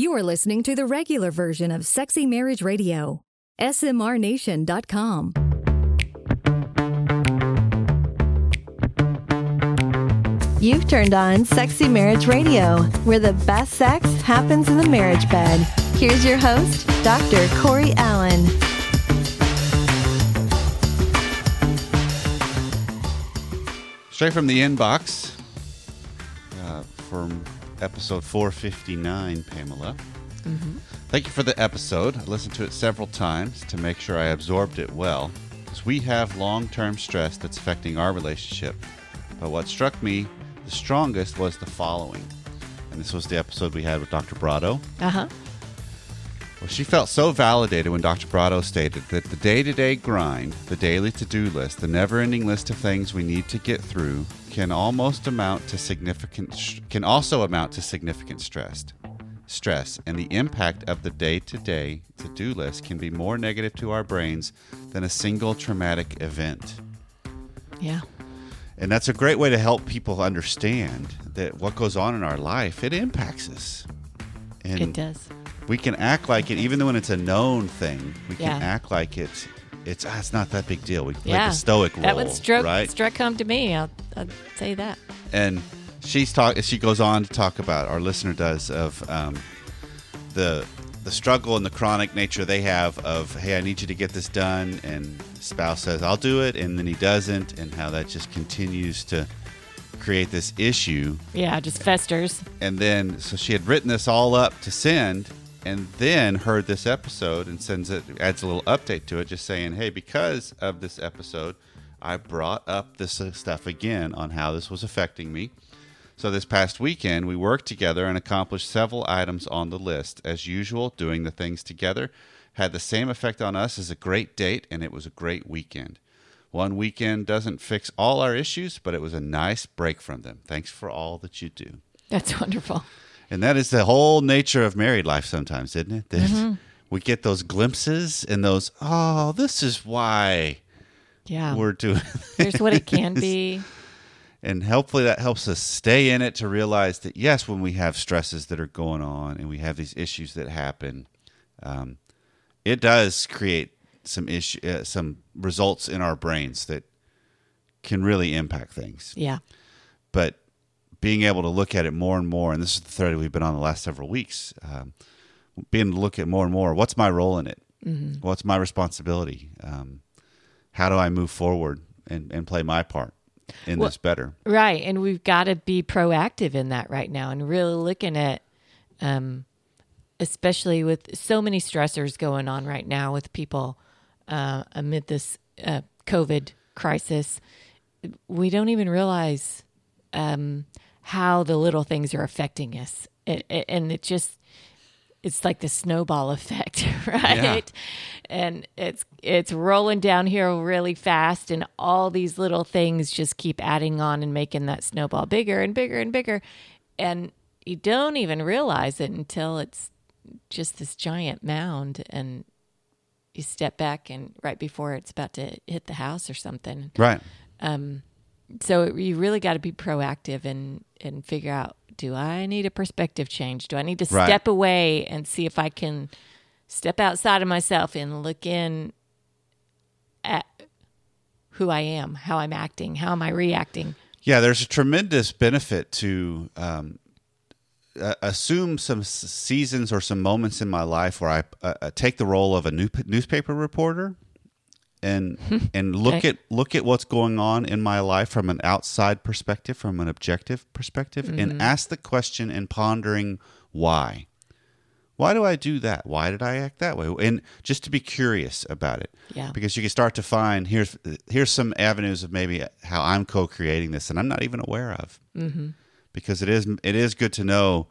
You are listening to the regular version of Sexy Marriage Radio. SMRNation.com. You've turned on Sexy Marriage Radio, where the best sex happens in the marriage bed. Here's your host, Dr. Corey Allen. Straight from the inbox uh, from episode 459, Pamela. Thank you for the episode. I listened to it several times to make sure I absorbed it well. Because we have long term stress that's affecting our relationship. But what struck me the strongest was the following. And this was the episode we had with Dr. Brado. Uh huh. Well, she felt so validated when Dr. Brado stated that the day to day grind, the daily to do list, the never ending list of things we need to get through can almost amount to significant, can also amount to significant stress. Stress and the impact of the day to day to do list can be more negative to our brains than a single traumatic event. Yeah. And that's a great way to help people understand that what goes on in our life, it impacts us. And It does. we can act like it even though when it's a known thing we can act like it's it's ah, it's not that big deal we play yeah. the stoic role That would struck, right struck home to me. I'll, I'll say that. and she's talk she goes on to talk about our listener does of um, the the struggle and the chronic nature they have of hey i need you to get this done and spouse says i'll do it and then he doesn't and how that just continues to create this issue Yeah, just festers. and then so she had written this all up to send and then heard this episode and sends it adds a little update to it just saying hey because of this episode i brought up this stuff again on how this was affecting me so this past weekend we worked together and accomplished several items on the list as usual doing the things together had the same effect on us as a great date and it was a great weekend one weekend doesn't fix all our issues, but it was a nice break from them. Thanks for all that you do. That's wonderful. And that is the whole nature of married life sometimes, isn't it? That we get those glimpses and those, oh, this is why Yeah. we're doing Here's what it can be. And hopefully that helps us stay in it to realize that, yes, when we have stresses that are going on and we have these issues that happen, um, it does create some issue, uh, some results in our brains that can really impact things. Yeah. but being able to look at it more and more, and this is the thread we've been on the last several weeks, um, being able to look at more and more, what's my role in it? What's my responsibility? Um, how do I move forward and, and play my part in Well- this better? Right. And we've got to be proactive in that right now and really looking at, um, especially with so many stressors going on right now with people uh, amid this uh, COVID crisis. We don't even realize um, how the little things are affecting us. It, it- and it just, it's like the snowball effect, right? And it's it's rolling down here really fast, and all these little things just keep adding on and making that snowball bigger and bigger and bigger, and you don't even realize it until it's just this giant mound, and you step back and right before it's about to hit the house or something. Right. Um, So you really got to be proactive and and figure out do I need a perspective change? Do I need to Right. step away and see if I can step outside of myself and look in at who I am, how I'm acting, how am I reacting? Yeah, there's a tremendous benefit to um, uh, assume some s- seasons or some moments in my life where I uh, uh, take the role of a new, newspaper reporter and and look Okay. at look at what's going on in my life from an outside perspective, from an objective perspective, and ask the question and pondering why. Why do I do that? Why did I act that way? And just to be curious about it Yeah. because you can start to find here's here's some avenues of maybe how I'm co-creating this and I'm not even aware of. Mm-hmm. Because it is it is good to know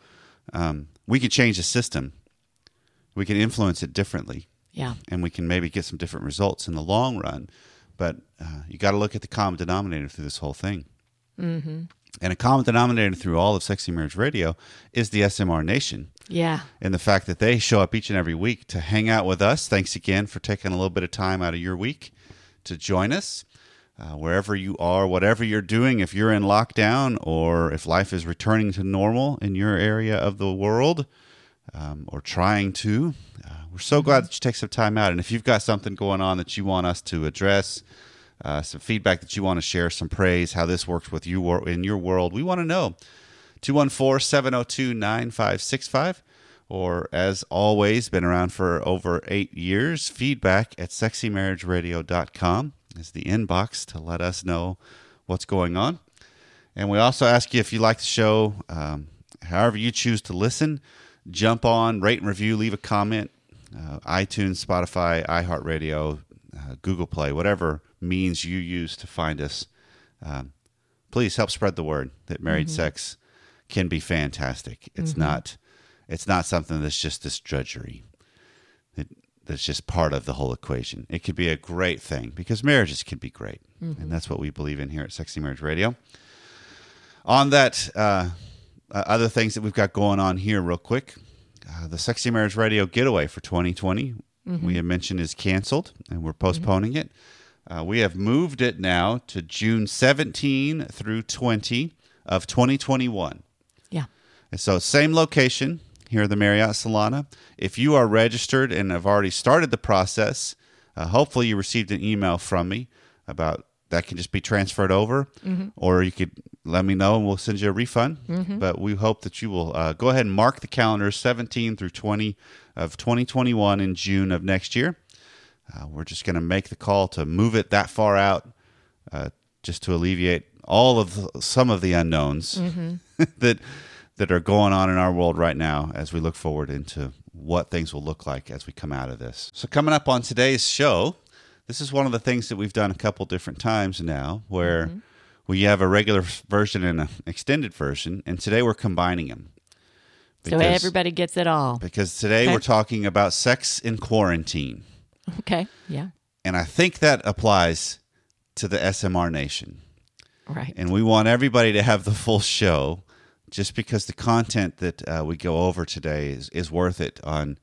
um, we can change the system, we can influence it differently, Yeah. and we can maybe get some different results in the long run. But uh, you got to look at the common denominator through this whole thing. Mm-hmm. And a common denominator through all of Sexy Marriage Radio is the SMR Nation Yeah. and the fact that they show up each and every week to hang out with us. Thanks again for taking a little bit of time out of your week to join us. Uh, wherever you are, whatever you're doing, if you're in lockdown or if life is returning to normal in your area of the world, um, or trying to. Uh, we're so glad that you take some time out. And if you've got something going on that you want us to address, uh, some feedback that you want to share, some praise, how this works with you or in your world, we want to know. 214 702 9565. Or, as always, been around for over eight years, feedback at sexymarriageradio.com is the inbox to let us know what's going on. And we also ask you if you like the show, um, however you choose to listen, jump on, rate and review, leave a comment. Uh, iTunes, Spotify, iHeartRadio, uh, Google Play, whatever means you use to find us. Um, please help spread the word that married mm-hmm. sex can be fantastic. It's mm-hmm. not. It's not something that's just this drudgery. It, that's just part of the whole equation. It could be a great thing because marriages can be great, mm-hmm. and that's what we believe in here at Sexy Marriage Radio. On that, uh, uh, other things that we've got going on here, real quick. Uh, the Sexy Marriage Radio getaway for 2020, mm-hmm. we had mentioned, is canceled, and we're postponing mm-hmm. it. Uh, we have moved it now to June 17 through 20 of 2021. Yeah. And so, same location here at the Marriott Solana. If you are registered and have already started the process, uh, hopefully you received an email from me about that can just be transferred over, mm-hmm. or you could let me know and we'll send you a refund. Mm-hmm. But we hope that you will uh, go ahead and mark the calendar 17 through 20 of 2021 in June of next year. Uh, we're just going to make the call to move it that far out, uh, just to alleviate all of the, some of the unknowns mm-hmm. that that are going on in our world right now as we look forward into what things will look like as we come out of this. So, coming up on today's show, this is one of the things that we've done a couple different times now, where mm-hmm. we have a regular version and an extended version, and today we're combining them. Because, so everybody gets it all. Because today okay. we're talking about sex in quarantine. Okay. Yeah. And I think that applies to the SMR Nation. Right. And we want everybody to have the full show just because the content that uh, we go over today is, is worth it on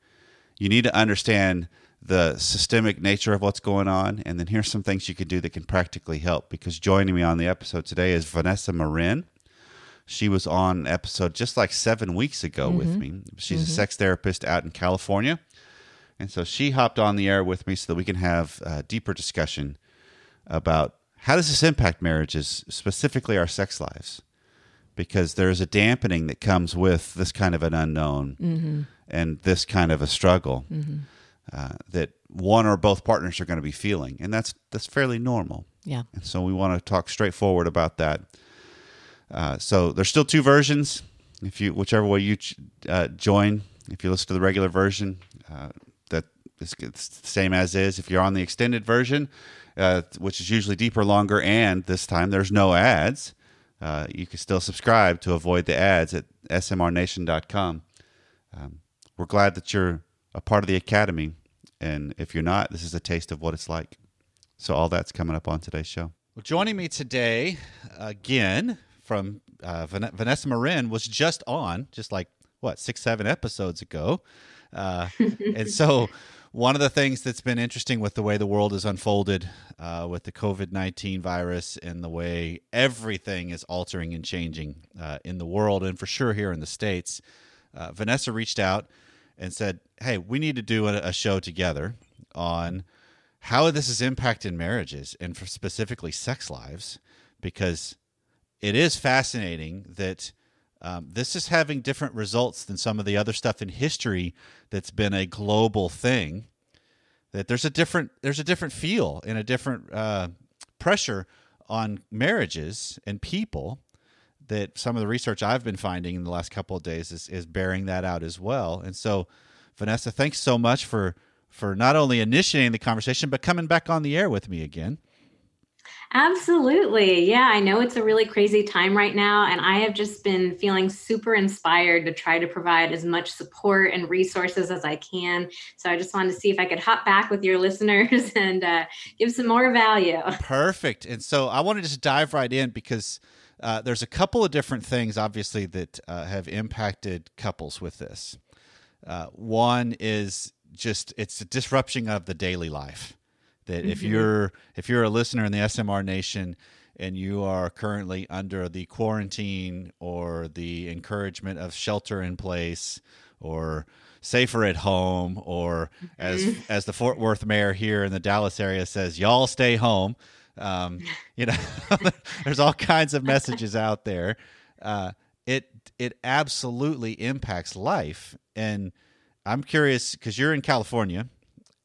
you need to understand the systemic nature of what's going on, and then here's some things you can do that can practically help. Because joining me on the episode today is Vanessa Marin. She was on an episode just like seven weeks ago mm-hmm. with me. She's mm-hmm. a sex therapist out in California. And so she hopped on the air with me so that we can have a deeper discussion about how does this impact marriages, specifically our sex lives? Because there's a dampening that comes with this kind of an unknown mm-hmm. and this kind of a struggle. Uh, that one or both partners are going to be feeling, and that's that's fairly normal. Yeah. And so we want to talk straightforward about that. Uh, so there's still two versions. If you whichever way you uh, join, if you listen to the regular version, uh, that is the same as is. If you're on the extended version, uh, which is usually deeper, longer, and this time there's no ads. Uh, you can still subscribe to avoid the ads at smrnation.com. Um, we're glad that you're a part of the academy. And if you're not, this is a taste of what it's like. So all that's coming up on today's show. Well, joining me today again from uh, Vanessa Marin was just on, just like what six, seven episodes ago, uh, and so one of the things that's been interesting with the way the world has unfolded uh, with the COVID nineteen virus and the way everything is altering and changing uh, in the world, and for sure here in the states, uh, Vanessa reached out and said, "Hey, we need to do a, a show together on how this is impacting marriages and specifically sex lives, because it is fascinating that." Um, this is having different results than some of the other stuff in history that's been a global thing. That there's a different there's a different feel and a different uh, pressure on marriages and people that some of the research I've been finding in the last couple of days is, is bearing that out as well. And so, Vanessa, thanks so much for for not only initiating the conversation but coming back on the air with me again. Absolutely. Yeah, I know it's a really crazy time right now. And I have just been feeling super inspired to try to provide as much support and resources as I can. So I just wanted to see if I could hop back with your listeners and uh, give some more value. Perfect. And so I want to just dive right in because uh, there's a couple of different things, obviously, that uh, have impacted couples with this. Uh, one is just it's a disruption of the daily life. That mm-hmm. if you're if you're a listener in the SMR Nation and you are currently under the quarantine or the encouragement of shelter in place or safer at home, or as Mhm. as the Fort Worth mayor here in the Dallas area says, y'all stay home. Um, you know, there's all kinds of messages out there. Uh, it it absolutely impacts life, and I'm curious because you're in California,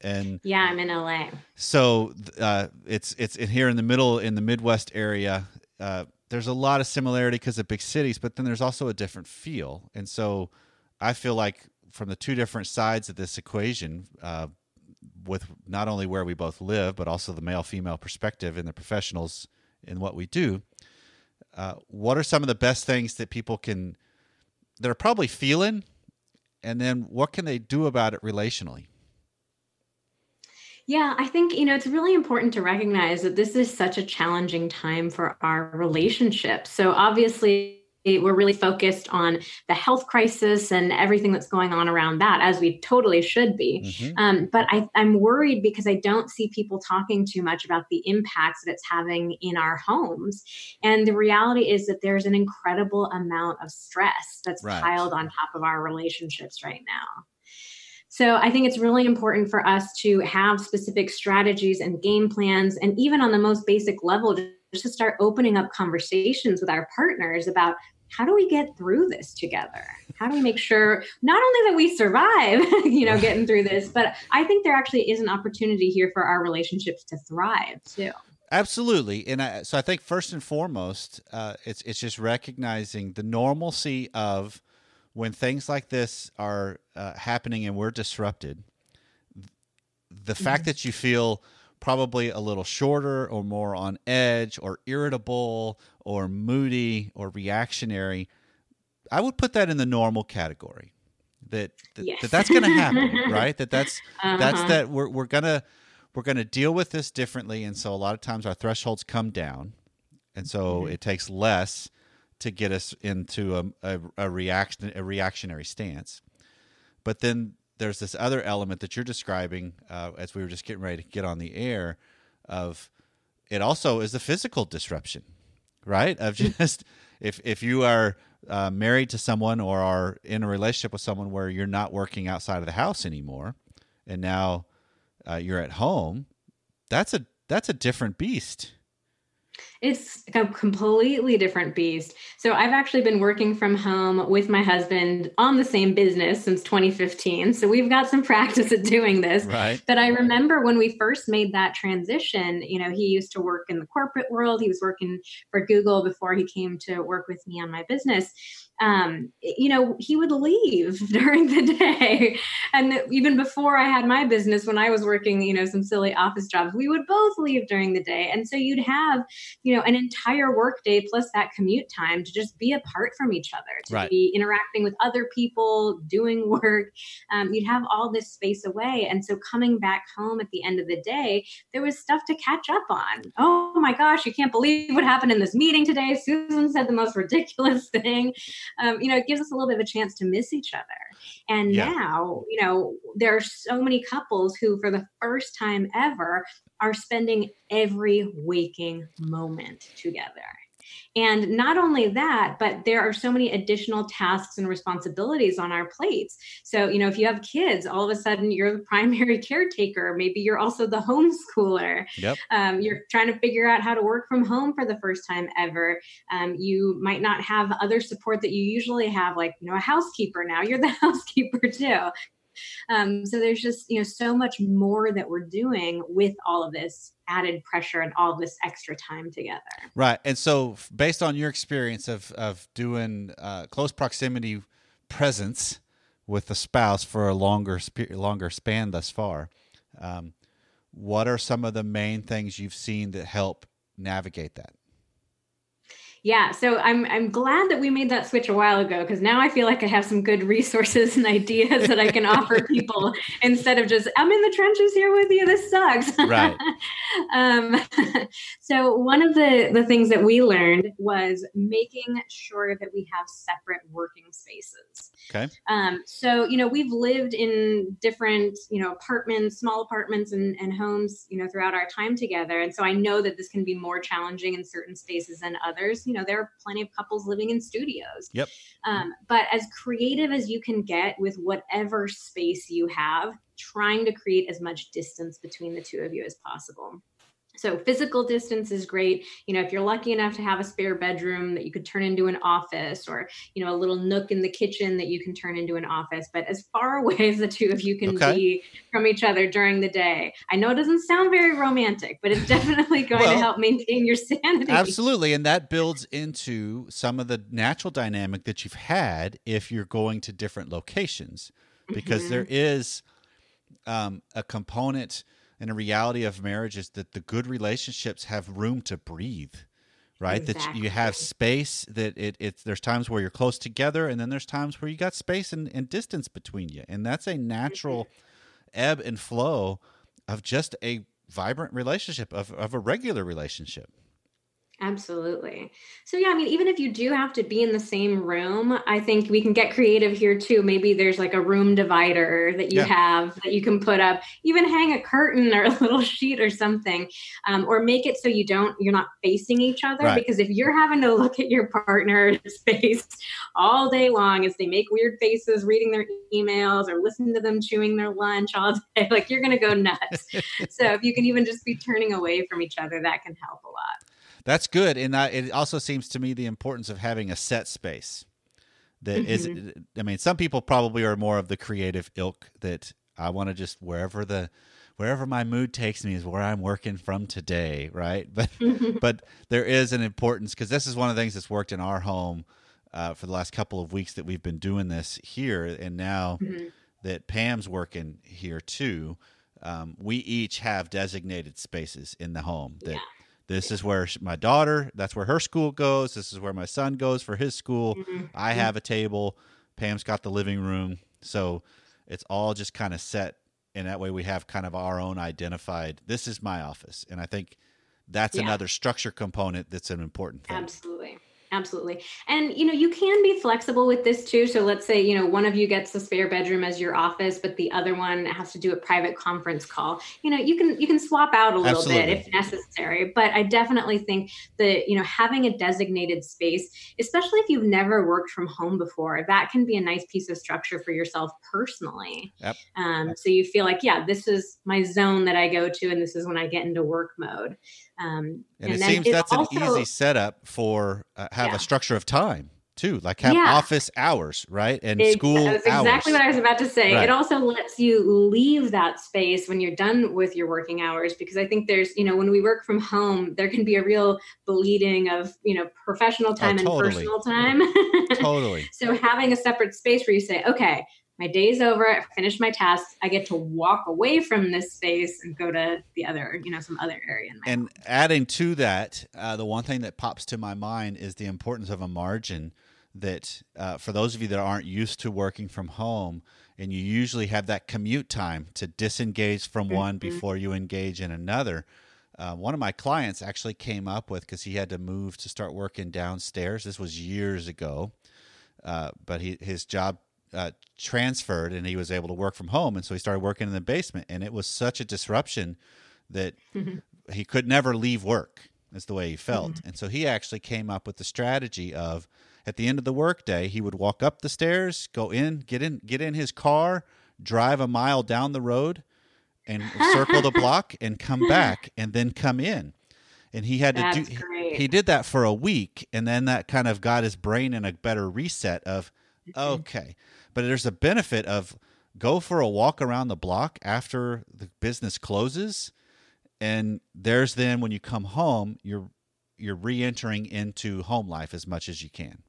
and Yeah, I'm in LA. so uh, it's it's in here in the middle in the Midwest area. Uh, there's a lot of similarity because of big cities, but then there's also a different feel. And so I feel like from the two different sides of this equation, uh, with not only where we both live, but also the male female perspective in the professionals in what we do, uh, what are some of the best things that people can, they're probably feeling, and then what can they do about it relationally? Yeah, I think, you know, it's really important to recognize that this is such a challenging time for our relationships. So obviously, we're really focused on the health crisis and everything that's going on around that, as we totally should be. Mhm. Um, but I, I'm worried because I don't see people talking too much about the impacts that it's having in our homes. And the reality is that there's an incredible amount of stress that's Right. piled on top of our relationships right now. So I think it's really important for us to have specific strategies and game plans, and even on the most basic level, to start opening up conversations with our partners about how do we get through this together? How do we make sure not only that we survive, you know, getting through this, but I think there actually is an opportunity here for our relationships to thrive too. Absolutely, and I, so I think first and foremost, uh, it's it's just recognizing the normalcy of when things like this are uh, happening and we're disrupted. The fact that you feel probably a little shorter or more on edge or irritable or moody or reactionary, I would put that in the normal category. That that, Yes. that that's going to happen, right? That that's that's Uh-huh. that we're we're gonna we're gonna deal with this differently, and so a lot of times our thresholds come down, and so Mm-hmm. it takes less to get us into a, a, a reaction a reactionary stance. But then there's this other element that you're describing uh, as we were just getting ready to get on the air of it also is a physical disruption, right? Of just if if you are uh, married to someone or are in a relationship with someone where you're not working outside of the house anymore, and now uh, you're at home, that's a that's a different beast. It's a completely different beast. So I've actually been working from home with my husband on the same business since 2015. So we've got some practice at doing this. Right. But I remember when we first made that transition, you know, he used to work in the corporate world. He was working for Google before he came to work with me on my business. Um, you know, he would leave during the day. And even before I had my business, when I was working, you know, some silly office jobs, we would both leave during the day. And so you'd have, you know, an entire workday plus that commute time to just be apart from each other, to Right. be interacting with other people, doing work. Um, you'd have all this space away. And so coming back home at the end of the day, there was stuff to catch up on. Oh my gosh, you can't believe what happened in this meeting today. Susan said the most ridiculous thing. Um, you know, it gives us a little bit of a chance to miss each other. And Yeah. now, you know, there are so many couples who, for the first time ever, are spending every waking moment together. And not only that, but there are so many additional tasks and responsibilities on our plates. So, you know, if you have kids, all of a sudden you're the primary caretaker. Maybe you're also the homeschooler. Yep. Um, you're trying to figure out how to work from home for the first time ever. Um, you might not have other support that you usually have, like, you know, a housekeeper now. You're the housekeeper too. Um, so there's just, you know, so much more that we're doing with all of this added pressure and all this extra time together. Right. And so, based on your experience of, of doing uh, close proximity presence with the spouse for a longer longer span thus far, um, what are some of the main things you've seen that help navigate that? Yeah, so I'm I'm glad that we made that switch a while ago because now I feel like I have some good resources and ideas that I can offer people instead of just I'm in the trenches here with you. This sucks. Right. um, so one of the the things that we learned was making sure that we have separate working spaces. Okay. Um, so you know we've lived in different you know apartments, small apartments, and, and homes you know throughout our time together, and so I know that this can be more challenging in certain spaces than others. You know there are plenty of couples living in studios Yep. um, but as creative as you can get with whatever space you have trying to create as much distance between the two of you as possible so physical distance is great. You know, if you're lucky enough to have a spare bedroom that you could turn into an office or, you know, a little nook in the kitchen that you can turn into an office, but as far away as the two of you can Okay. be from each other during the day. I know it doesn't sound very romantic, but it's definitely going Well, to help maintain your sanity. Absolutely. And that builds into some of the natural dynamic that you've had if you're going to different locations, because Mhm. there is um, a component and a reality of marriage is that the good relationships have room to breathe. Right, that you have space. That it, it there's times where you're close together, and then there's times where you got space and, and distance between you, and that's a natural mm-hmm. ebb and flow of just a vibrant relationship of, of a regular relationship. Absolutely. So yeah, I mean, even if you do have to be in the same room, I think we can get creative here too. Maybe there's like a room divider that you Yeah. have that you can put up, even hang a curtain or a little sheet or something, um, or make it so you don't you're not facing each other. Right. Because if you're having to look at your partner's face all day long as they make weird faces, reading their emails or listen to them chewing their lunch all day, like you're gonna go nuts. so if you can even just be turning away from each other, that can help a lot. That's good, and I, it also seems to me the importance of having a set space. That is, I mean, some people probably are more of the creative ilk that I want to just wherever the wherever my mood takes me is where I'm working from today, right? But but there is an importance because this is one of the things that's worked in our home uh, for the last couple of weeks that we've been doing this here, and now Mhm. that Pam's working here too, um, we each have designated spaces in the home that Yeah. This is where my daughter, that's where her school goes. This is where my son goes for his school. Mhm. I have a table. Pam's got the living room. So it's all just kind of set. And that way we have kind of our own identified, this is my office. And I think that's Yeah. another structure component that's an important thing. Absolutely. Absolutely. And you know, you can be flexible with this too. So let's say, you know, one of you gets the spare bedroom as your office, but the other one has to do a private conference call. You know, you can you can swap out a little bit if necessary. But I definitely think that, you know, having a designated space, especially if you've never worked from home before, that can be a nice piece of structure for yourself personally. Yep. Um, so you feel like, yeah, this is my zone that I go to, and this is when I get into work mode. Um, And, it seems it that's also- an easy setup for uh, have Yeah. a structure of time too, like have Yeah. office hours, right? And Ex- school That's hours. exactly what I was about to say. Right. It also lets you leave that space when you're done with your working hours because I think there's, you know, when we work from home, there can be a real bleeding of, you know, professional time Oh, totally. and personal time. totally. so having a separate space where you say, okay, my day's over, I finished my tasks, I get to walk away from this space and go to the other, you know, some other area in my And adding to that, uh, the one thing that pops to my mind is the importance of a margin. That uh, for those of you that aren't used to working from home, and you usually have that commute time to disengage from one Mhm. before you engage in another. Uh, one of my clients actually came up with because he had to move to start working downstairs. This was years ago, uh, but he his job uh, transferred and he was able to work from home, and so he started working in the basement. And it was such a disruption that he could never leave work. Is the way he felt, and so he actually came up with the strategy of at the end of the workday, he would walk up the stairs, go in, get in, get in his car, drive a mile down the road, and circle the block, and come back, and then come in. And he had to do. He did that for a week, and then that kind of got his brain in a better reset of, Mm-hmm. okay, but there's a benefit of go for a walk around the block after the business closes, and there's then when you come home, you're you're re-entering into home life as much as you can.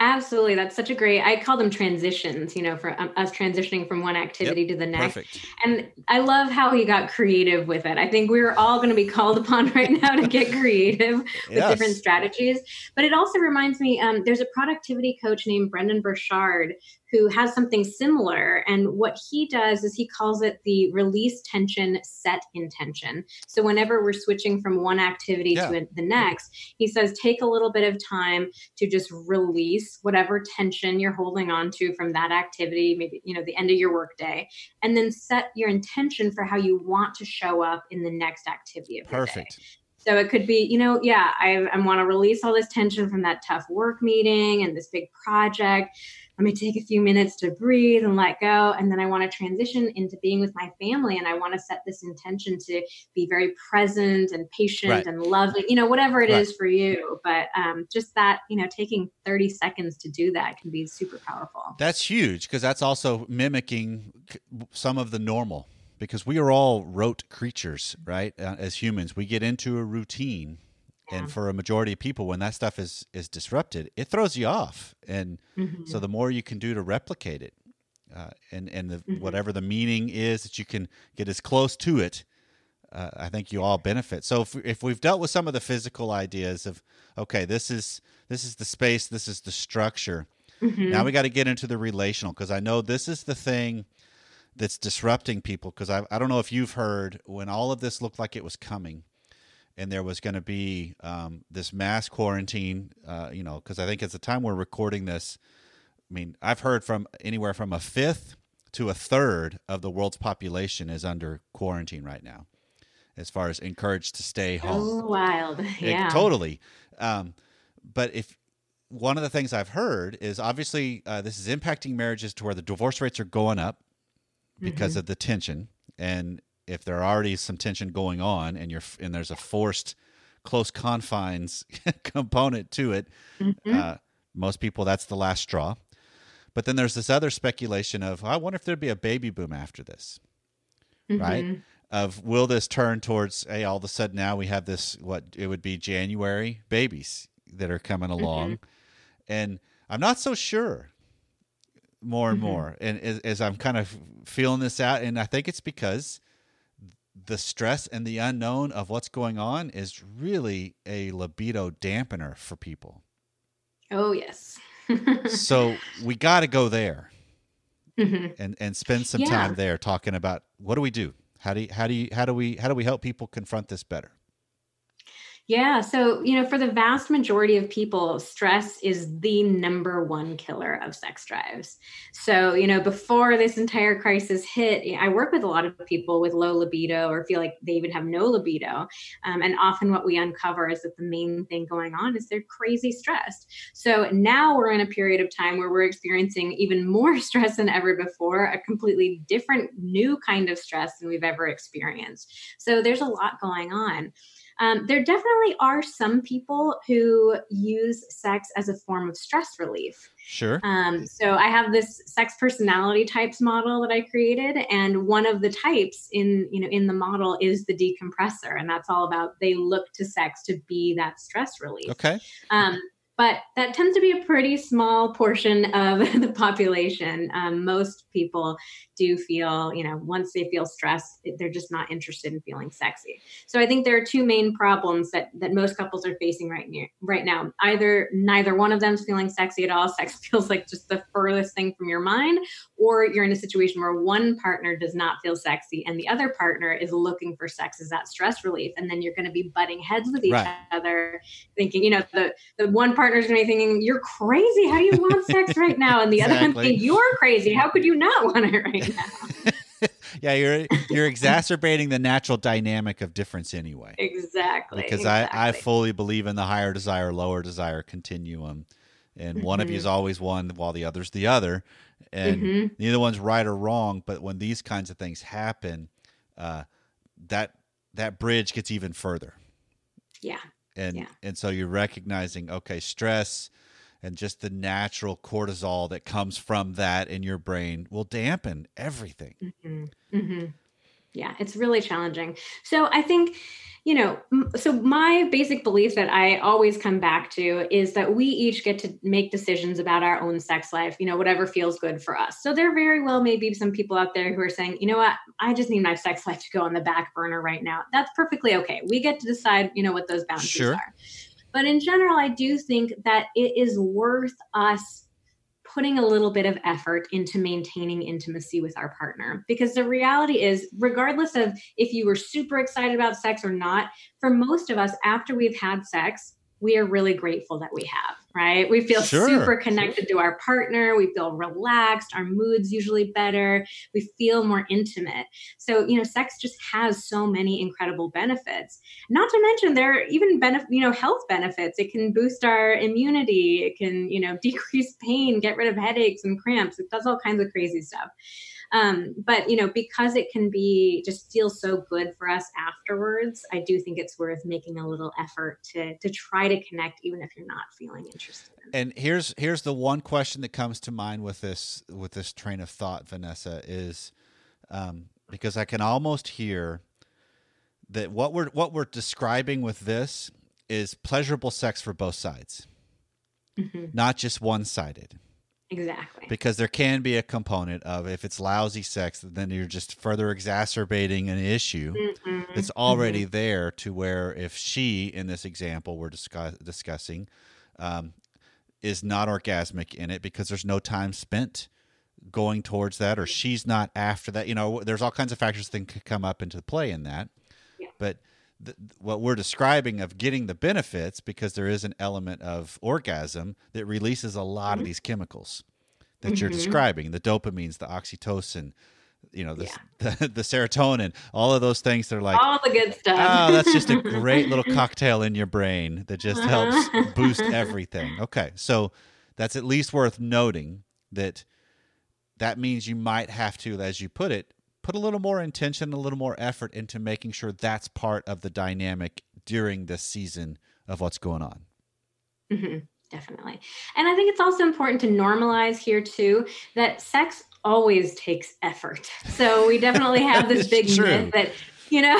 Absolutely. That's such a great, I call them transitions, you know, for um, us transitioning from one activity to the next. Perfect. And I love how he got creative with it. I think we're all going to be called upon right now to get creative with Yes. different strategies. But it also reminds me um, there's a productivity coach named Brendon Burchard who has something similar. And what he does is he calls it the release tension, set intention. So whenever we're switching from one activity Yeah. to the next, he says take a little bit of time to just release whatever tension you're holding on to from that activity, maybe, you know, the end of your workday, and then set your intention for how you want to show up in the next activity of your day. So it could be, you know, yeah, I, I want to release all this tension from that tough work meeting and this big project let me take a few minutes to breathe and let go. And then I want to transition into being with my family. And I want to set this intention to be very present and patient right. and loving, you know, whatever it right. is for you. But um, just that, you know, taking 30 seconds to do that can be super powerful. That's huge because that's also mimicking some of the normal because we are all rote creatures, right? Uh, as humans, we get into a routine and for a majority of people when that stuff is is disrupted it throws you off and mm-hmm. so the more you can do to replicate it uh, and and the, mm-hmm. whatever the meaning is that you can get as close to it uh, i think you all benefit so if, if we've dealt with some of the physical ideas of okay this is this is the space this is the structure mm-hmm. now we got to get into the relational because i know this is the thing that's disrupting people because I, I don't know if you've heard when all of this looked like it was coming and there was going to be um, this mass quarantine. Uh, you know, because I think at the time we're recording this, I mean, I've heard from anywhere from a fifth to a third of the world's population is under quarantine right now, as far as encouraged to stay home. Oh, wild, yeah, it, totally. Um, but if one of the things I've heard is obviously uh, this is impacting marriages to where the divorce rates are going up because mm-hmm. of the tension and if there are already some tension going on and you're and there's a forced close confines component to it mm-hmm. uh, most people that's the last straw but then there's this other speculation of i wonder if there'd be a baby boom after this mm-hmm. right of will this turn towards hey all of a sudden now we have this what it would be january babies that are coming mm-hmm. along and i'm not so sure more and mm-hmm. more and as, as i'm kind of feeling this out and i think it's because the stress and the unknown of what's going on is really a libido dampener for people. Oh yes. so we got to go there mm-hmm. and and spend some yeah. time there talking about what do we do? How do you, how do you, how do we how do we help people confront this better? Yeah. So, you know, for the vast majority of people, stress is the number one killer of sex drives. So, you know, before this entire crisis hit, I work with a lot of people with low libido or feel like they even have no libido. Um, and often what we uncover is that the main thing going on is they're crazy stressed. So now we're in a period of time where we're experiencing even more stress than ever before, a completely different, new kind of stress than we've ever experienced. So there's a lot going on. Um, there definitely are some people who use sex as a form of stress relief. Sure. Um, so I have this sex personality types model that I created, and one of the types in you know in the model is the decompressor, and that's all about they look to sex to be that stress relief. Okay. Um, but that tends to be a pretty small portion of the population. Um, most people do feel, you know, once they feel stressed, they're just not interested in feeling sexy. So I think there are two main problems that that most couples are facing right near, right now. Either neither one of them's feeling sexy at all. Sex feels like just the furthest thing from your mind, or you're in a situation where one partner does not feel sexy and the other partner is looking for sex as that stress relief, and then you're going to be butting heads with each right. other, thinking, you know, the the one partner's going to be thinking, "You're crazy. How do you want sex right now?" And the exactly. other one thinking, "You're crazy. How could you not want it right now?" yeah, you're you're exacerbating the natural dynamic of difference anyway. Exactly. Because exactly. I, I fully believe in the higher desire, lower desire continuum. And mm-hmm. one of you is mm-hmm. always one while the other's the other. And mm-hmm. neither one's right or wrong. But when these kinds of things happen, uh, that that bridge gets even further. Yeah. And yeah. and so you're recognizing, okay, stress and just the natural cortisol that comes from that in your brain will dampen everything. Mm-hmm. Mm-hmm. Yeah, it's really challenging. So I think, you know, so my basic belief that I always come back to is that we each get to make decisions about our own sex life, you know, whatever feels good for us. So there very well may be some people out there who are saying, you know what, I just need my sex life to go on the back burner right now. That's perfectly okay. We get to decide, you know, what those boundaries sure. are. But in general, I do think that it is worth us putting a little bit of effort into maintaining intimacy with our partner. Because the reality is, regardless of if you were super excited about sex or not, for most of us, after we've had sex, we are really grateful that we have. Right? We feel Sure. super connected to our partner. We feel relaxed. Our mood's usually better. We feel more intimate. So, you know, sex just has so many incredible benefits. Not to mention there are even benefit, you know, health benefits. It can boost our immunity. It can, you know, decrease pain, get rid of headaches and cramps. It does all kinds of crazy stuff. Um, but you know, because it can be just feel so good for us afterwards, I do think it's worth making a little effort to to try to connect, even if you're not feeling interested. And here's here's the one question that comes to mind with this with this train of thought, Vanessa, is um, because I can almost hear that what we're what we're describing with this is pleasurable sex for both sides, Mhm. not just one sided. Exactly. Because there can be a component of if it's lousy sex, then you're just further exacerbating an issue Mhm. that's already there to where if she in this example we're discuss- discussing um, is not orgasmic in it because there's no time spent going towards that or she's not after that you know there's all kinds of factors that can come up into play in that Yeah. but th- what we're describing of getting the benefits because there is an element of orgasm that releases a lot of these chemicals that you're Mhm. describing the dopamines the oxytocin you know the, the, the serotonin all of those things that are like all the good stuff. oh that's just a great little cocktail in your brain that just helps boost everything okay so that's at least worth noting that that means you might have to as you put it put a little more intention a little more effort into making sure that's part of the dynamic during this season of what's going on Mhm, definitely. And I think it's also important to normalize here too that sex always takes effort. So we definitely have this big myth that you know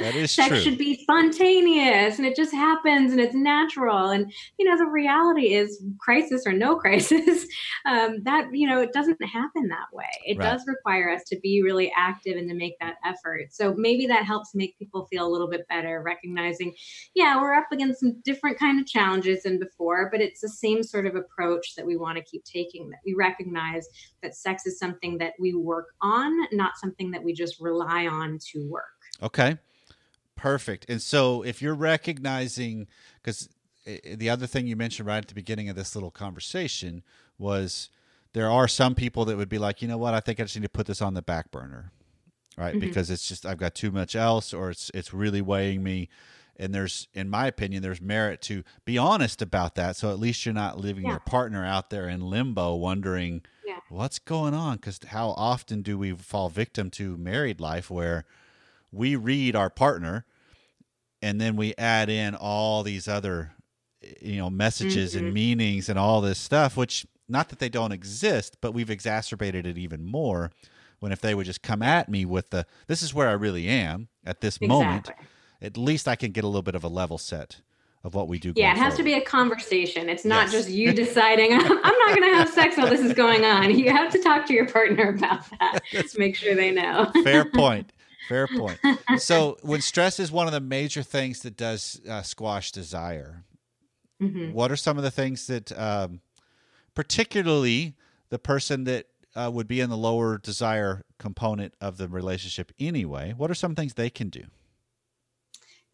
That is sex true. should be spontaneous and it just happens and it's natural and you know the reality is crisis or no crisis um, that you know it doesn't happen that way it Right. does require us to be really active and to make that effort so maybe that helps make people feel a little bit better recognizing yeah we're up against some different kind of challenges than before but it's the same sort of approach that we want to keep taking that we recognize that sex is something that we work on not something that we just rely on to work Okay. Perfect. And so if you're recognizing, because the other thing you mentioned right at the beginning of this little conversation was there are some people that would be like, you know what, I think I just need to put this on the back burner, right? Mhm. Because it's just, I've got too much else or it's, it's really weighing me. And there's, in my opinion, there's merit to be honest about that. So at least you're not leaving Yeah. your partner out there in limbo wondering, Yeah. what's going on? Because how often do we fall victim to married life where we read our partner and then we add in all these other you know messages and Mhm. meanings and all this stuff which not that they don't exist but we've exacerbated it even more when if they would just come at me with the this is where I really am at this moment at least I can get a little bit of a level set of what we do Yeah, it has to be a conversation. It's not Yes. just you deciding, I'm not going to have sex while this is going on. You have to talk to your partner about that. Make sure they know. fair point fair point so when stress is one of the major things that does uh, squash desire Mhm. what are some of the things that um, particularly the person that uh, would be in the lower desire component of the relationship anyway what are some things they can do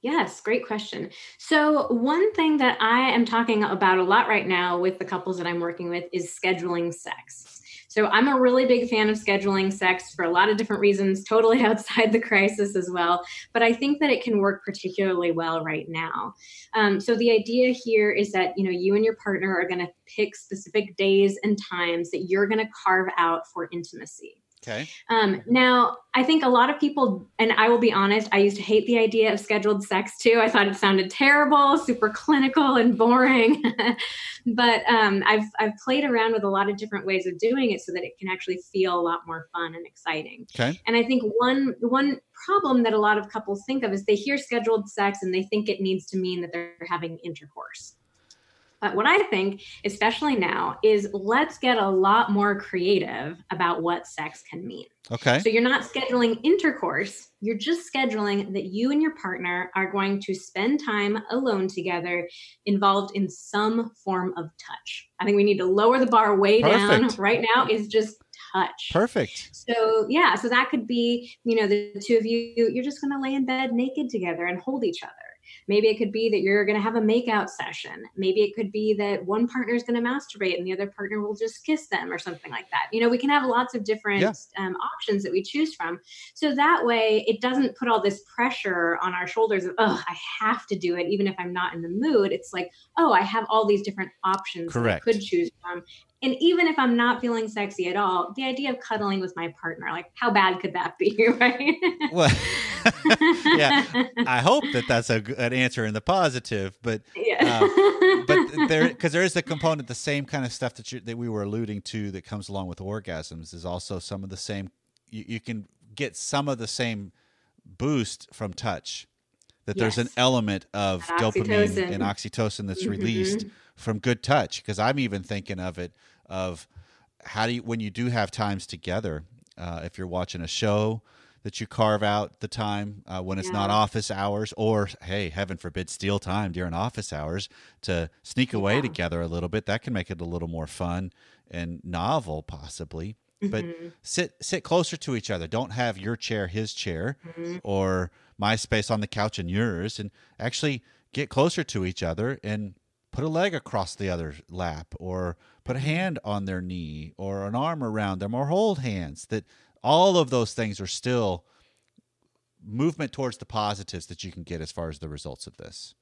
Yes, great question. So, one thing that I am talking about a lot right now with the couples that I'm working with is scheduling sex. So, I'm a really big fan of scheduling sex for a lot of different reasons, totally outside the crisis as well. But I think that it can work particularly well right now. Um, so, the idea here is that you know you and your partner are going to pick specific days and times that you're going to carve out for intimacy. Okay Um, now, I think a lot of people, and I will be honest, I used to hate the idea of scheduled sex too. I thought it sounded terrible, super clinical and boring. but um, I've I've played around with a lot of different ways of doing it so that it can actually feel a lot more fun and exciting. okay And I think one one problem that a lot of couples think of is they hear scheduled sex and they think it needs to mean that they're having intercourse. But what I think, especially now, is let's get a lot more creative about what sex can mean. okay So you're not scheduling intercourse, you're just scheduling that you and your partner are going to spend time alone together involved in some form of touch. I think we need to lower the bar way down. Perfect. Right now is just touch. perfect So yeah, so that could be, you know, the two of you, you're just going to lay in bed naked together and hold each other. Maybe it could be that you're going to have a makeout session. Maybe it could be that one partner is going to masturbate and the other partner will just kiss them or something like that. You know, we can have lots of different yeah. um, options that we choose from. So that way, it doesn't put all this pressure on our shoulders of, oh, I have to do it, even if I'm not in the mood. It's like, oh, I have all these different options Correct. that I could choose from and even if I'm not feeling sexy at all, the idea of cuddling with my partner, like how bad could that be, right? well, yeah, I hope that that's a, an answer in the positive, but yeah. uh, but there because there is a component, the same kind of stuff that you, that we were alluding to that comes along with orgasms is also some of the same. You, you can get some of the same boost from touch. That yes. there's an element of dopamine and oxytocin that's mm-hmm. released from good touch because I'm even thinking of it of how do you when you do have times together uh, if you're watching a show that you carve out the time uh, when it's yeah. not office hours or hey heaven forbid steal time during office hours to sneak away yeah. together a little bit that can make it a little more fun and novel possibly mm-hmm. but sit sit closer to each other don't have your chair his chair mm-hmm. or my space on the couch and yours and actually get closer to each other and put a leg across the other's lap or put a hand on their knee or an arm around them or hold hands that all of those things are still movement towards the positives that you can get as far as the results of this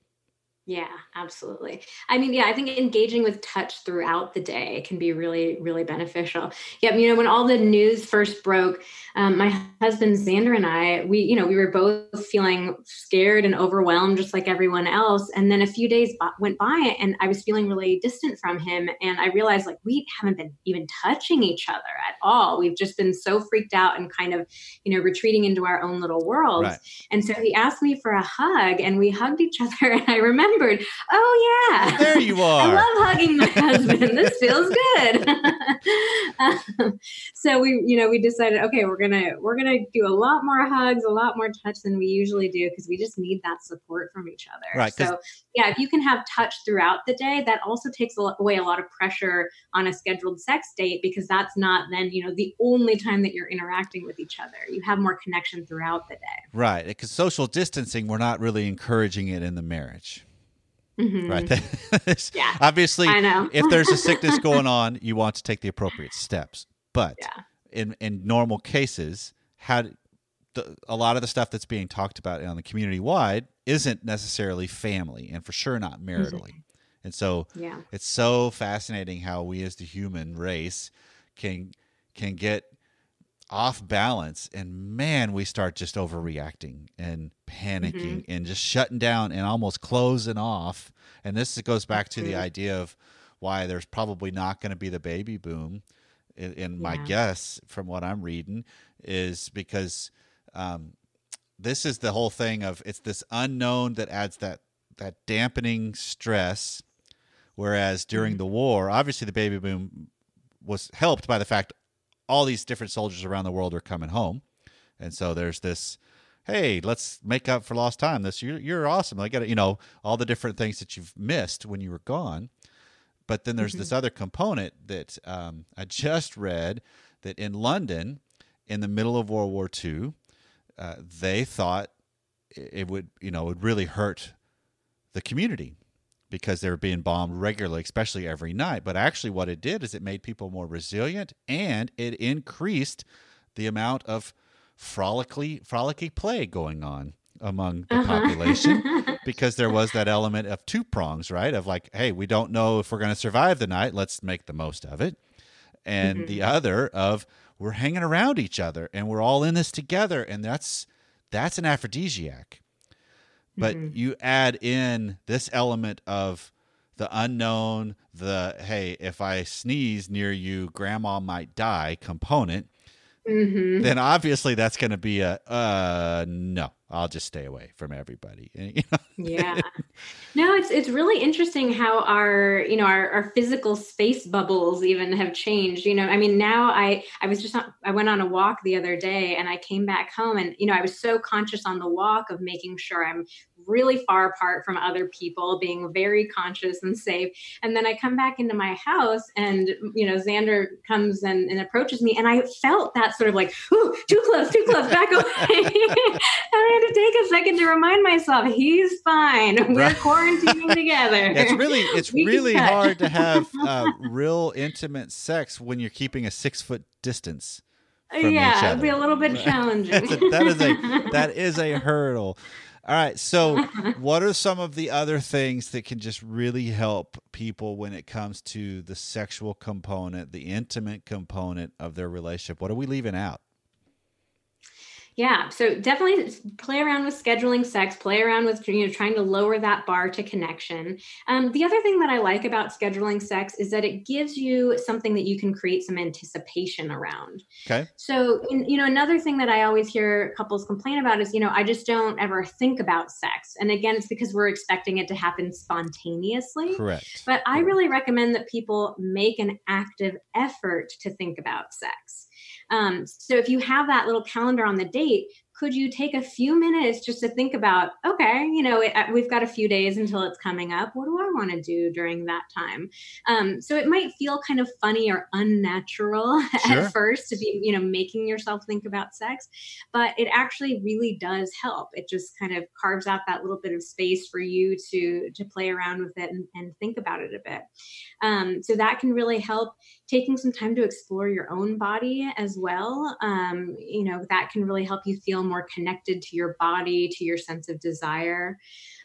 yeah, absolutely. I mean, yeah, I think engaging with touch throughout the day can be really, really beneficial. Yeah, you know, when all the news first broke, um, my husband Xander and I, we, you know, we were both feeling scared and overwhelmed, just like everyone else. And then a few days went by, and I was feeling really distant from him, and I realized like we haven't been even touching each other at all. We've just been so freaked out and kind of, you know, retreating into our own little worlds. Right. And so he asked me for a hug, and we hugged each other, and I remember remembered. Oh yeah, there you are. I love hugging my husband. this feels good. um, so we, you know, we decided, okay, we're gonna we're gonna do a lot more hugs, a lot more touch than we usually do because we just need that support from each other. Right. So yeah, if you can have touch throughout the day, that also takes away a lot of pressure on a scheduled sex date because that's not then you know the only time that you're interacting with each other. You have more connection throughout the day. Right. Because social distancing, we're not really encouraging it in the marriage. Mm-hmm. Right. yeah. Obviously, if there's a sickness going on, you want to take the appropriate steps. But yeah. in in normal cases, how the, a lot of the stuff that's being talked about on the community wide isn't necessarily family, and for sure not maritally. Mm-hmm. And so, yeah. it's so fascinating how we as the human race can can get off balance and man we start just overreacting and panicking mm-hmm. and just shutting down and almost closing off and this goes back to the idea of why there's probably not going to be the baby boom and, yeah. my guess from what i'm reading is because um, this is the whole thing of it's this unknown that adds that that dampening stress whereas during mm-hmm. the war obviously the baby boom was helped by the fact all these different soldiers around the world are coming home, and so there's this. Hey, let's make up for lost time. This you're, you're awesome. I got you know all the different things that you've missed when you were gone. But then there's mm-hmm. this other component that um, I just read that in London, in the middle of World War II, uh, they thought it would you know would really hurt the community because they were being bombed regularly, especially every night. But actually, what it did is it made people more resilient and it increased the amount of frolicky, frolicky play going on among the uh-huh. population because there was that element of two prongs, right? Of like, hey, we don't know if we're going to survive the night. Let's make the most of it. And mm-hmm. the other of we're hanging around each other and we're all in this together. And that's that's an aphrodisiac. But mm-hmm. you add in this element of the unknown, the hey, if I sneeze near you, grandma might die component, mm-hmm. then obviously that's going to be a uh, no. I'll just stay away from everybody. yeah. No, it's it's really interesting how our, you know, our, our physical space bubbles even have changed. You know, I mean, now I I was just on, I went on a walk the other day and I came back home and you know, I was so conscious on the walk of making sure I'm really far apart from other people, being very conscious and safe. And then I come back into my house and, you know, Xander comes and, and approaches me. And I felt that sort of like, ooh, too close, too close, back away. I had to take a second to remind myself, he's fine. We're quarantining together. It's really, it's really hard to have uh, real intimate sex when you're keeping a six foot distance. yeah, it'd be a little bit challenging. a, that is a that is a hurdle. All right. So, what are some of the other things that can just really help people when it comes to the sexual component, the intimate component of their relationship? What are we leaving out? Yeah, so definitely play around with scheduling sex, play around with you know trying to lower that bar to connection. Um, the other thing that I like about scheduling sex is that it gives you something that you can create some anticipation around. Okay. So in, you know another thing that I always hear couples complain about is you know I just don't ever think about sex, and again it's because we're expecting it to happen spontaneously. Correct. But I really recommend that people make an active effort to think about sex. Um, so if you have that little calendar on the date, could you take a few minutes just to think about okay you know it, we've got a few days until it's coming up. What do i want to do during that time? Um, so it might feel kind of funny or unnatural sure. at first to be you know making yourself think about sex but it actually really does help. It just kind of carves out that little bit of space for you to to play around with it and, and think about it a bit. Um, so that can really help taking some time to explore your own body as well um, you know that can really help you feel more connected to your body, to your sense of desire.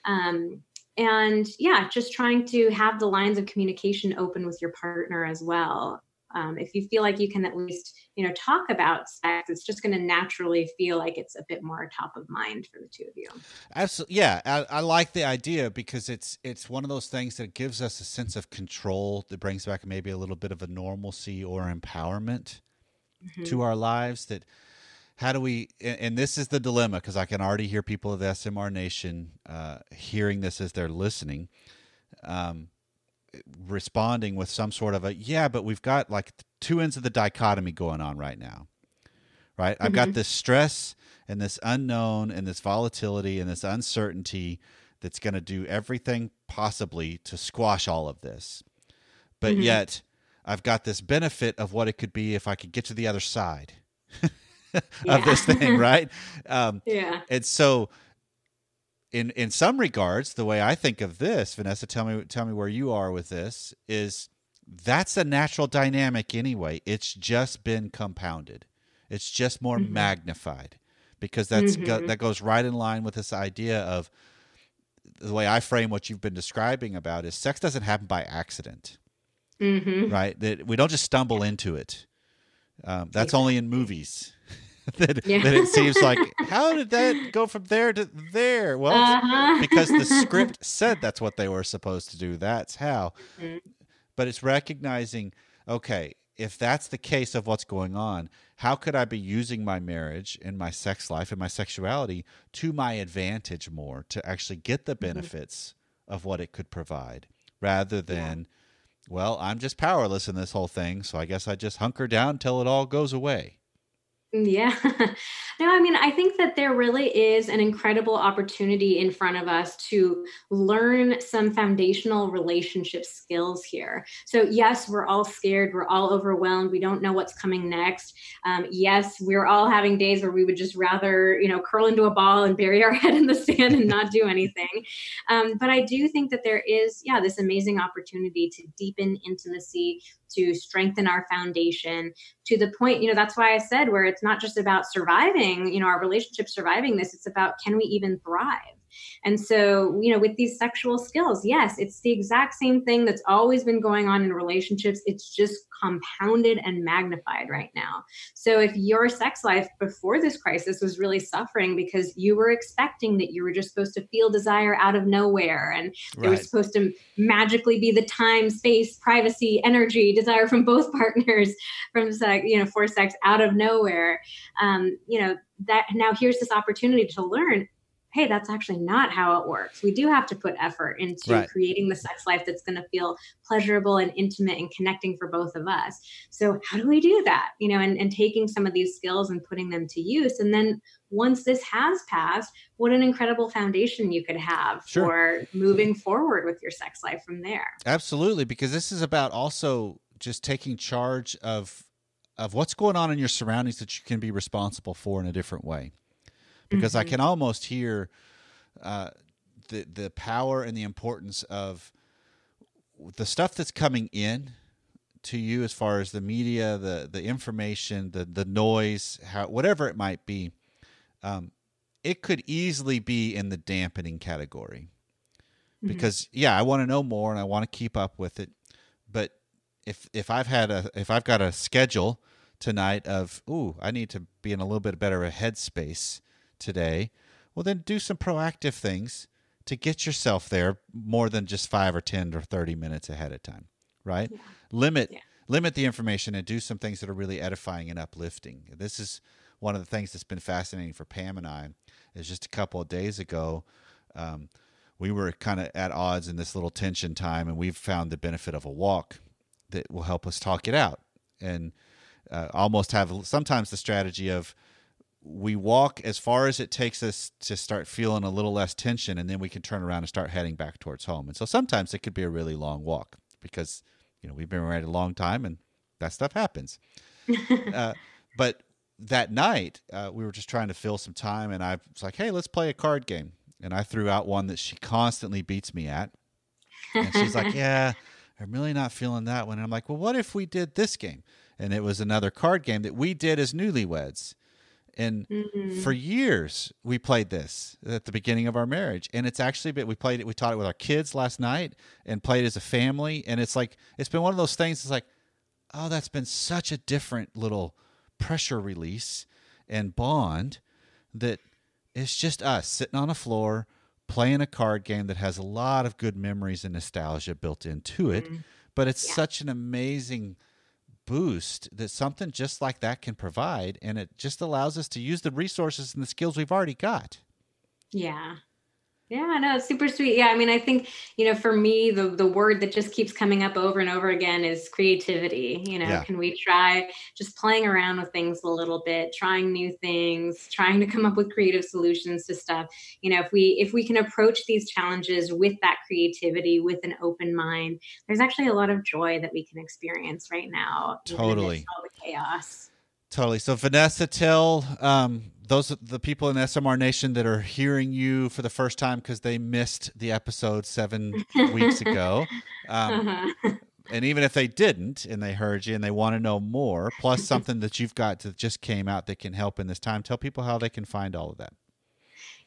Um, and yeah, just trying to have the lines of communication open with your partner as well. Um, if you feel like you can at least you know talk about sex it's just going to naturally feel like it's a bit more top of mind for the two of you absolutely yeah I, I, like the idea because it's it's one of those things that gives us a sense of control that brings back maybe a little bit of a normalcy or empowerment mm-hmm. to our lives that how do we and this is the dilemma because i can already hear people of the smr nation uh, hearing this as they're listening um, responding with some sort of a yeah but we've got like two ends of the dichotomy going on right now right mm-hmm. i've got mm-hmm. this stress and this unknown and this volatility and this uncertainty that's going to do everything possibly to squash all of this but mm-hmm. yet i've got this benefit of what it could be if i could get to the other side of this thing, right? Um, yeah. And so, in in some regards, the way I think of this, Vanessa, tell me tell me where you are with this. Is that's a natural dynamic anyway. It's just been compounded. It's just more mm-hmm. magnified because that's mm-hmm. go, that goes right in line with this idea of the way I frame what you've been describing about is sex doesn't happen by accident, mm-hmm. right? That we don't just stumble into it. Um, that's only in movies. that, yeah. that it seems like how did that go from there to there well uh-huh. because the script said that's what they were supposed to do that's how mm-hmm. but it's recognizing okay if that's the case of what's going on how could i be using my marriage and my sex life and my sexuality to my advantage more to actually get the mm-hmm. benefits mm-hmm. of what it could provide rather than yeah. well i'm just powerless in this whole thing so i guess i just hunker down till it all goes away yeah. no, I mean, I think that there really is an incredible opportunity in front of us to learn some foundational relationship skills here. So, yes, we're all scared. We're all overwhelmed. We don't know what's coming next. Um, yes, we're all having days where we would just rather, you know, curl into a ball and bury our head in the sand and not do anything. Um, but I do think that there is, yeah, this amazing opportunity to deepen intimacy, to strengthen our foundation to the point, you know, that's why I said where it's not just about surviving, you know, our relationship surviving this, it's about can we even thrive? And so, you know, with these sexual skills, yes, it's the exact same thing that's always been going on in relationships. It's just compounded and magnified right now. So, if your sex life before this crisis was really suffering because you were expecting that you were just supposed to feel desire out of nowhere and right. was supposed to magically be the time, space, privacy, energy, desire from both partners from sex, you know, for sex out of nowhere, um, you know, that now here's this opportunity to learn hey, that's actually not how it works. We do have to put effort into Right. creating the sex life that's going to feel pleasurable and intimate and connecting for both of us. So, how do we do that? You know, and, and taking some of these skills and putting them to use. And then once this has passed, what an incredible foundation you could have Sure. for moving forward with your sex life from there. Absolutely, because this is about also just taking charge of of what's going on in your surroundings that you can be responsible for in a different way. Because I Mhm. can almost hear uh, the the power and the importance of the stuff that's coming in to you as far as the media, the the information, the the noise, how whatever it might be. Um, it could easily be in the dampening category Mhm. because yeah, I want to know more and I want to keep up with it. But if if I've had a if I've got a schedule tonight of ooh, I need to be in a little bit better of a headspace today, well then do some proactive things to get yourself there more than just 5 or 10 or 30 minutes ahead of time, right? Limit Yeah. limit the information and do some things that are really edifying and uplifting. This is one of the things that's been fascinating for Pam and I is just a couple of days ago um, we were kind of at odds in this little tension time, and we've found the benefit of a walk that will help us talk it out and uh, almost have sometimes the strategy of we walk as far as it takes us to start feeling a little less tension, and then we can turn around and start heading back towards home. And so sometimes it could be a really long walk because you know we've been married a long time, and that stuff happens. uh, but that night, uh, we were just trying to fill some time, and I was like, "Hey, let's play a card game." And I threw out one that she constantly beats me at, and she's like, "Yeah, I'm really not feeling that one." And I'm like, "Well, what if we did this game?" And it was another card game that we did as newlyweds, and Mhm. for years we played this at the beginning of our marriage, and it's actually been we played it. We taught it with our kids last night, and played as a family, and it's like it's been one of those things. It's like, oh, that's been such a different little pressure release and bond that it's just us sitting on a floor playing a card game that has a lot of good memories and nostalgia built into it. But it's Yeah. such an amazing boost that something just like that can provide. And it just allows us to use the resources and the skills we've already got. Yeah. Yeah, no, it's super sweet. Yeah, I mean, I think, you know, for me, the the word that just keeps coming up over and over again is creativity. You know, Yeah. can we try just playing around with things a little bit, trying new things, trying to come up with creative solutions to stuff. You know, if we if we can approach these challenges with that creativity, with an open mind, there's actually a lot of joy that we can experience right now. Totally. all the chaos. Totally. So, Vanessa, Till, um, those the people in SMR Nation that are hearing you for the first time because they missed the episode seven weeks ago, um, Uh-huh. and even if they didn't and they heard you and they want to know more, plus something that you've got that just came out that can help in this time, tell people how they can find all of that.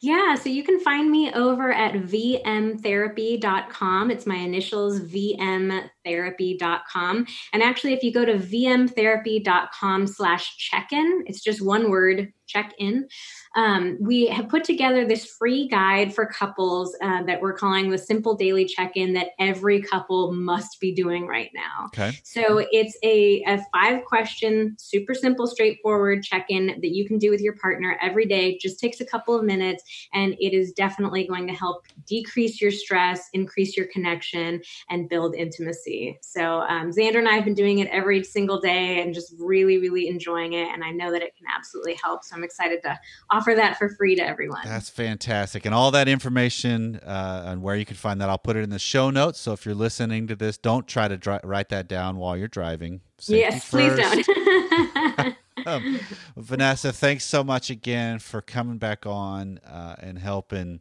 Yeah, so you can find me over at vmtherapy.com. It's my initials, vmtherapy.com. And actually, if you go to vmtherapy.com slash check-in, it's just one word, check-in. Um, we have put together this free guide for couples uh, that we're calling the Simple Daily Check-in that every couple must be doing right now. Okay. So it's a, a five question, super simple, straightforward check in that you can do with your partner every day. Just takes a couple of minutes, and it is definitely going to help decrease your stress, increase your connection, and build intimacy. So um, Xander and I have been doing it every single day and just really, really enjoying it. And I know that it can absolutely help. So I'm excited to offer that for free to everyone. That's fantastic. And all that information uh, and where you can find that, I'll put it in the show notes. So if you're listening to this, don't try to dri- write that down while you're driving. Safety yes, please don't. um, Vanessa, thanks so much again for coming back on uh, and helping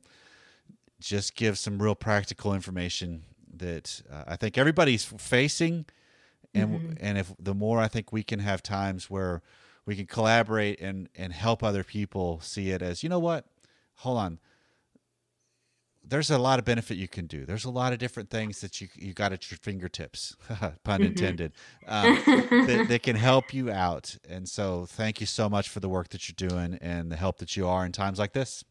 just give some real practical information that uh, I think everybody's facing. And, and if the more I think we can have times where we can collaborate and, and help other people see it as, you know what? Hold on. There's a lot of benefit you can do. There's a lot of different things that you you got at your fingertips, pun intended, um, that, that can help you out. And so, thank you so much for the work that you're doing and the help that you are in times like this.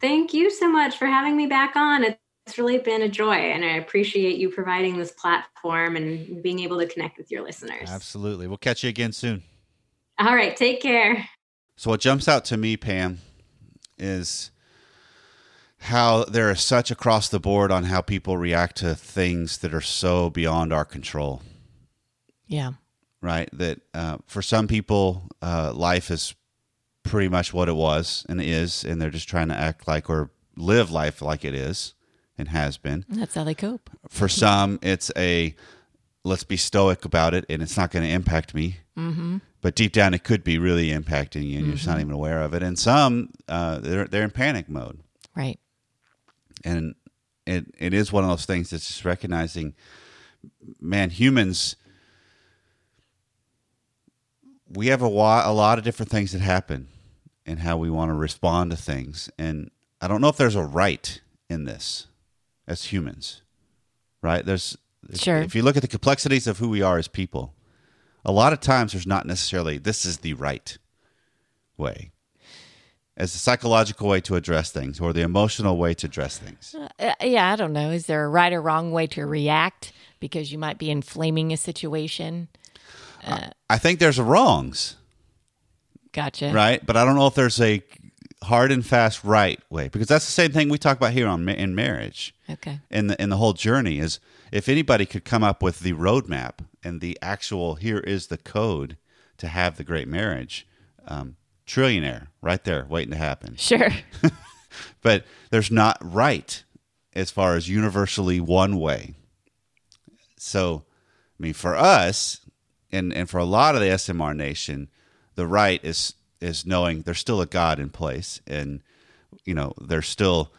Thank you so much for having me back on. It's really been a joy, and I appreciate you providing this platform and being able to connect with your listeners. Absolutely. We'll catch you again soon. All right, take care. So what jumps out to me, Pam, is how there is such across the board on how people react to things that are so beyond our control. Yeah. Right. That uh, for some people, uh, life is pretty much what it was and is, and they're just trying to act like or live life like it is and has been. That's how they cope. For some, it's a let's be stoic about it and it's not going to impact me. Mm-hmm. But deep down, it could be really impacting you and you're just not even aware of it. And some, uh, they're, they're in panic mode. Right. And it, it is one of those things that's just recognizing, man, humans, we have a, wa- a lot of different things that happen and how we want to respond to things. And I don't know if there's a right in this as humans, right? There's Sure. If you look at the complexities of who we are as people, a lot of times there's not necessarily this is the right way as a psychological way to address things or the emotional way to address things. Uh, yeah, I don't know. Is there a right or wrong way to react because you might be inflaming a situation? I think there's wrongs, Gotcha. right? But I don't know if there's a hard and fast right way because that's the same thing we talk about here on in marriage. Okay. in the in the whole journey is if anybody could come up with the roadmap and the actual here is the code to have the great marriage, um, trillionaire right there waiting to happen. Sure. But there's not right as far as universally one way. So, I mean, for us and and for a lot of the SMR nation, the right is is knowing there's still a God in place, and you know there's still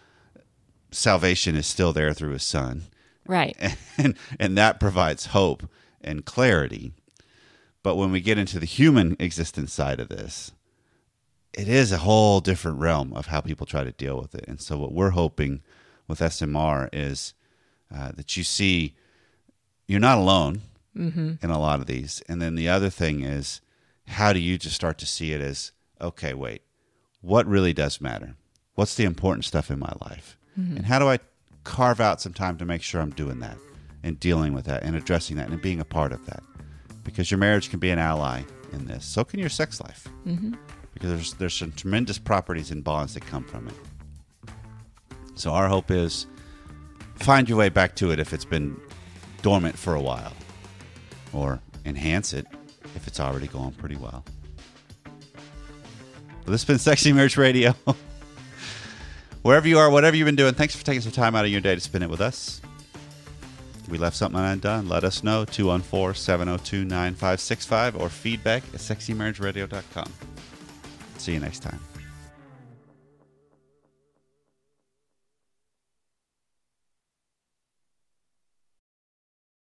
salvation is still there through His Son right. and and that provides hope and clarity. But when we get into the human existence side of this, it is a whole different realm of how people try to deal with it. And so, what we're hoping with SMR is uh, that you see you're not alone in a lot of these. And then the other thing is, how do you just start to see it as okay, wait, what really does matter? What's the important stuff in my life? And how do I carve out some time to make sure I'm doing that and dealing with that and addressing that and being a part of that? Because your marriage can be an ally in this. So can your sex life. Mm-hmm. Because there's there's some tremendous properties and bonds that come from it. So our hope is find your way back to it if it's been dormant for a while, or enhance it if it's already going pretty well. Well, this has been Sexy Marriage Radio. Wherever you are, whatever you've been doing, thanks for taking some time out of your day to spend it with us. We left something undone. Let us know 214 702 9565 or feedback at sexymarriageradio.com. See you next time.